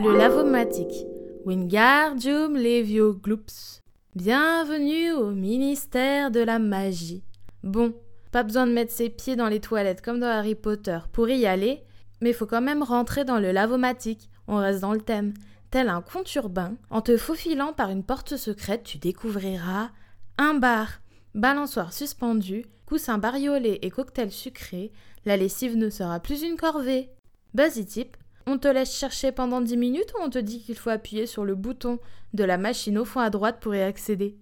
Le lavomatique. Wingardium Levio Gloops. Bienvenue au ministère de la magie. Bon, pas besoin de mettre ses pieds dans les toilettes comme dans Harry Potter pour y aller, mais faut quand même rentrer dans le lavomatique. On reste dans le thème. Tel un conte urbain, en te faufilant par une porte secrète, tu découvriras un bar, balançoire suspendu, coussin bariolé et cocktail sucré. La lessive ne sera plus une corvée. Buzzy Tip, on te laisse chercher pendant 10 minutes ou on te dit qu'il faut appuyer sur le bouton de la machine au fond à droite pour y accéder?